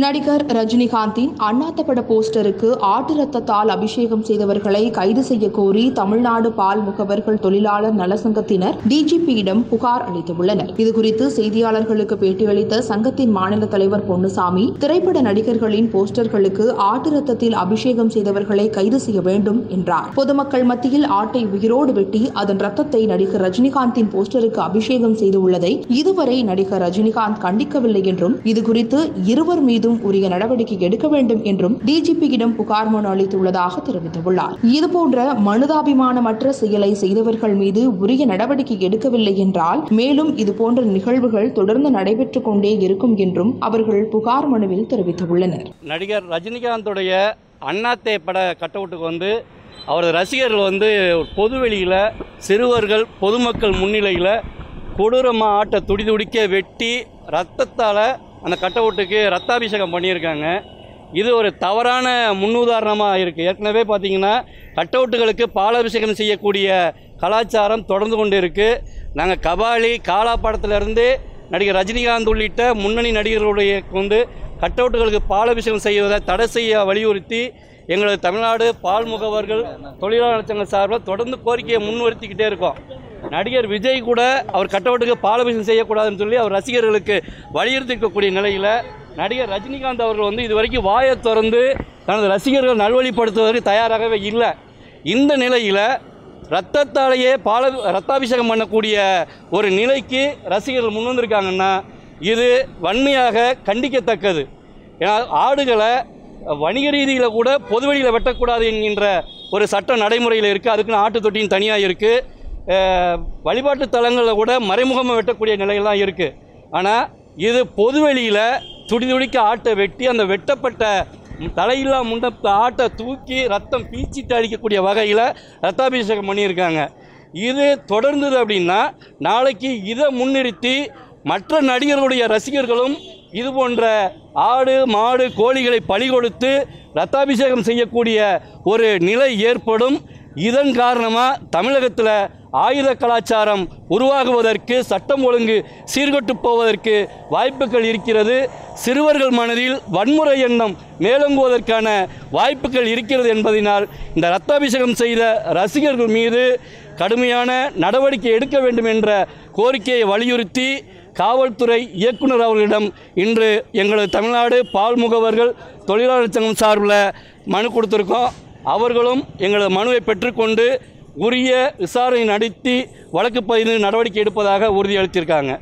நடிகர் ரஜினிகாந்தின் அண்ணாத்த பட போஸ்டருக்கு ஆட்டு ரத்தத்தால் அபிஷேகம் செய்தவர்களை கைது செய்ய கோரி தமிழ்நாடு பால் முகவர்கள் தொழிலாளர் நலசங்கத்தினர் டிஜிபியிடம் புகார் அளித்துள்ளனர். இதுகுறித்து செய்தியாளர்களுக்கு பேட்டியளித்த சங்கத்தின் மாநில தலைவர் பொன்னுசாமி திரைப்பட நடிகர்களின் போஸ்டர்களுக்கு ஆட்டு ரத்தத்தில் அபிஷேகம் செய்தவர்களை கைது செய்ய வேண்டும் என்றார். பொதுமக்கள் மத்தியில் ஆட்டை உயிரோடு வெட்டி அதன் ரத்தத்தை நடிகர் ரஜினிகாந்தின் போஸ்டருக்கு அபிஷேகம் செய்துள்ளதை இதுவரை நடிகர் ரஜினிகாந்த் கண்டிக்கவில்லை என்றும் இதுகுறித்து இருவர் மீது மீதும் உரிய நடவடிக்கை எடுக்க வேண்டும் என்றும் டிஜிபியிடம் புகார் மனு அளித்துள்ளதாக தெரிவித்துள்ளார். இதுபோன்ற மனிதாபிமானமற்ற செயலை செய்தவர்கள் மீது உரிய நடவடிக்கை எடுக்கவில்லை என்றால் மேலும் இதுபோன்ற நிகழ்வுகள் தொடர்ந்து நடைபெற்றுக் கொண்டே இருக்கும் என்றும் அவர்கள் புகார் மனுவில் தெரிவித்துள்ளனர். நடிகர் ரஜினிகாந்தோடைய அண்ணாத்தே பட கட்டவுட்டுக்கு வந்து அவரது ரசிகர்கள் வந்து பொதுவெளியில் சிறுவர்கள் பொதுமக்கள் முன்னிலையில் கொடூரமாக ஆட்டை துடி துடிக்க வெட்டி ரத்தத்தால் அந்த கட்டவுட்டுக்கு ரத்தாபிஷேகம் பண்ணியிருக்காங்க. இது ஒரு தவறான முன்னுதாரணமாக இருக்குது ஏற்கனவே பார்த்தீங்கன்னா கட்டவுட்டுகளுக்கு பாலாபிஷேகம் செய்யக்கூடிய கலாச்சாரம் தொடர்ந்து கொண்டு இருக்குது நாங்கள் கபாலி காலா படத்திலிருந்து நடிகர் ரஜினிகாந்த் உள்ளிட்ட முன்னணி நடிகர்களுடைய கொண்டு கட்டவுட்டுகளுக்கு பாலாபிஷேகம் செய்வதை தடை செய்ய வலியுறுத்தி எங்களது தமிழ்நாடு பால் முகவர்கள் தொழிலாளர் சங்க சார்பில் தொடர்ந்து கோரிக்கையை முன்வருத்திக்கிட்டே இருக்கோம். நடிகர் விஜய் கூட அவர் கட்டவுட்டுக்கு பாலபிஷன் செய்யக்கூடாதுன்னு சொல்லி அவர் ரசிகர்களுக்கு வலியுறுத்திக்கக்கூடிய நிலையில் நடிகர் ரஜினிகாந்த் அவர்கள் வந்து இதுவரைக்கும் வாயை திறந்து தனது ரசிகர்கள் நல்வழிப்படுத்துவதற்கு தயாராகவே இல்லை. இந்த நிலையில் ரத்தத்தாலேயே பால ரத்தாபிஷேகம் பண்ணக்கூடிய ஒரு நிலைக்கு ரசிகர்கள் முன் வந்திருக்காங்கன்னா இது வன்மையாக கண்டிக்கத்தக்கது. ஏன்னா ஆடுகளை வணிக ரீதியில் கூட பொதுவெளியில் வெட்டக்கூடாது என்கின்ற ஒரு சட்ட நடைமுறையில் இருக்குது அதுக்குன்னு ஆட்டு தொட்டியும் தனியாக இருக்குது வழிபாட்டு தலங்களில் கூட மறைமுகமாக வெட்டக்கூடிய நிலையெல்லாம் இருக்குது ஆனால் இது பொதுவெளியில் துடி துடிக்க ஆட்டை வெட்டி அந்த வெட்டப்பட்ட தலையில்லா முண்ட ஆட்டை தூக்கி ரத்தம் பீச்சிட்டு அடிக்கக்கூடிய வகையில் ரத்தாபிஷேகம் பண்ணியிருக்காங்க. இது தொடர்ந்தது அப்படின்னா நாளைக்கு இதை முன்னிறுத்தி மற்ற நடிகர்களுடைய ரசிகர்களும் இது போன்ற ஆடு மாடு கோழிகளை பழி கொடுத்து ரத்தாபிஷேகம் செய்யக்கூடிய ஒரு நிலை ஏற்படும். இதன் காரணமாக தமிழகத்தில் ஆயுத கலாச்சாரம் உருவாகுவதற்கு சட்டம் ஒழுங்கு சீர்கொட்டு போவதற்கு வாய்ப்புகள் இருக்கிறது. சிறுவர்கள் மனதில் வன்முறை எண்ணம் மேலோங்குவதற்கான வாய்ப்புகள் இருக்கிறது என்பதனால் இந்த ரத்தாபிஷேகம் செய்த ரசிகர்கள் மீது கடுமையான நடவடிக்கை எடுக்க வேண்டும் என்ற கோரிக்கையை வலியுறுத்தி காவல்துறை இயக்குனர் அவர்களிடம் இன்று எங்களது தமிழ்நாடு பால் முகவர்கள் தொழிலாளர் சங்கம் சார்பில் மனு கொடுத்துருக்கோம். அவர்களும் எங்களது மனுவை பெற்றுக்கொண்டு உரிய விசாரணை நடத்தி வழக்கு பதிவு நடவடிக்கை எடுப்பதாக உறுதியளித்திருக்காங்க.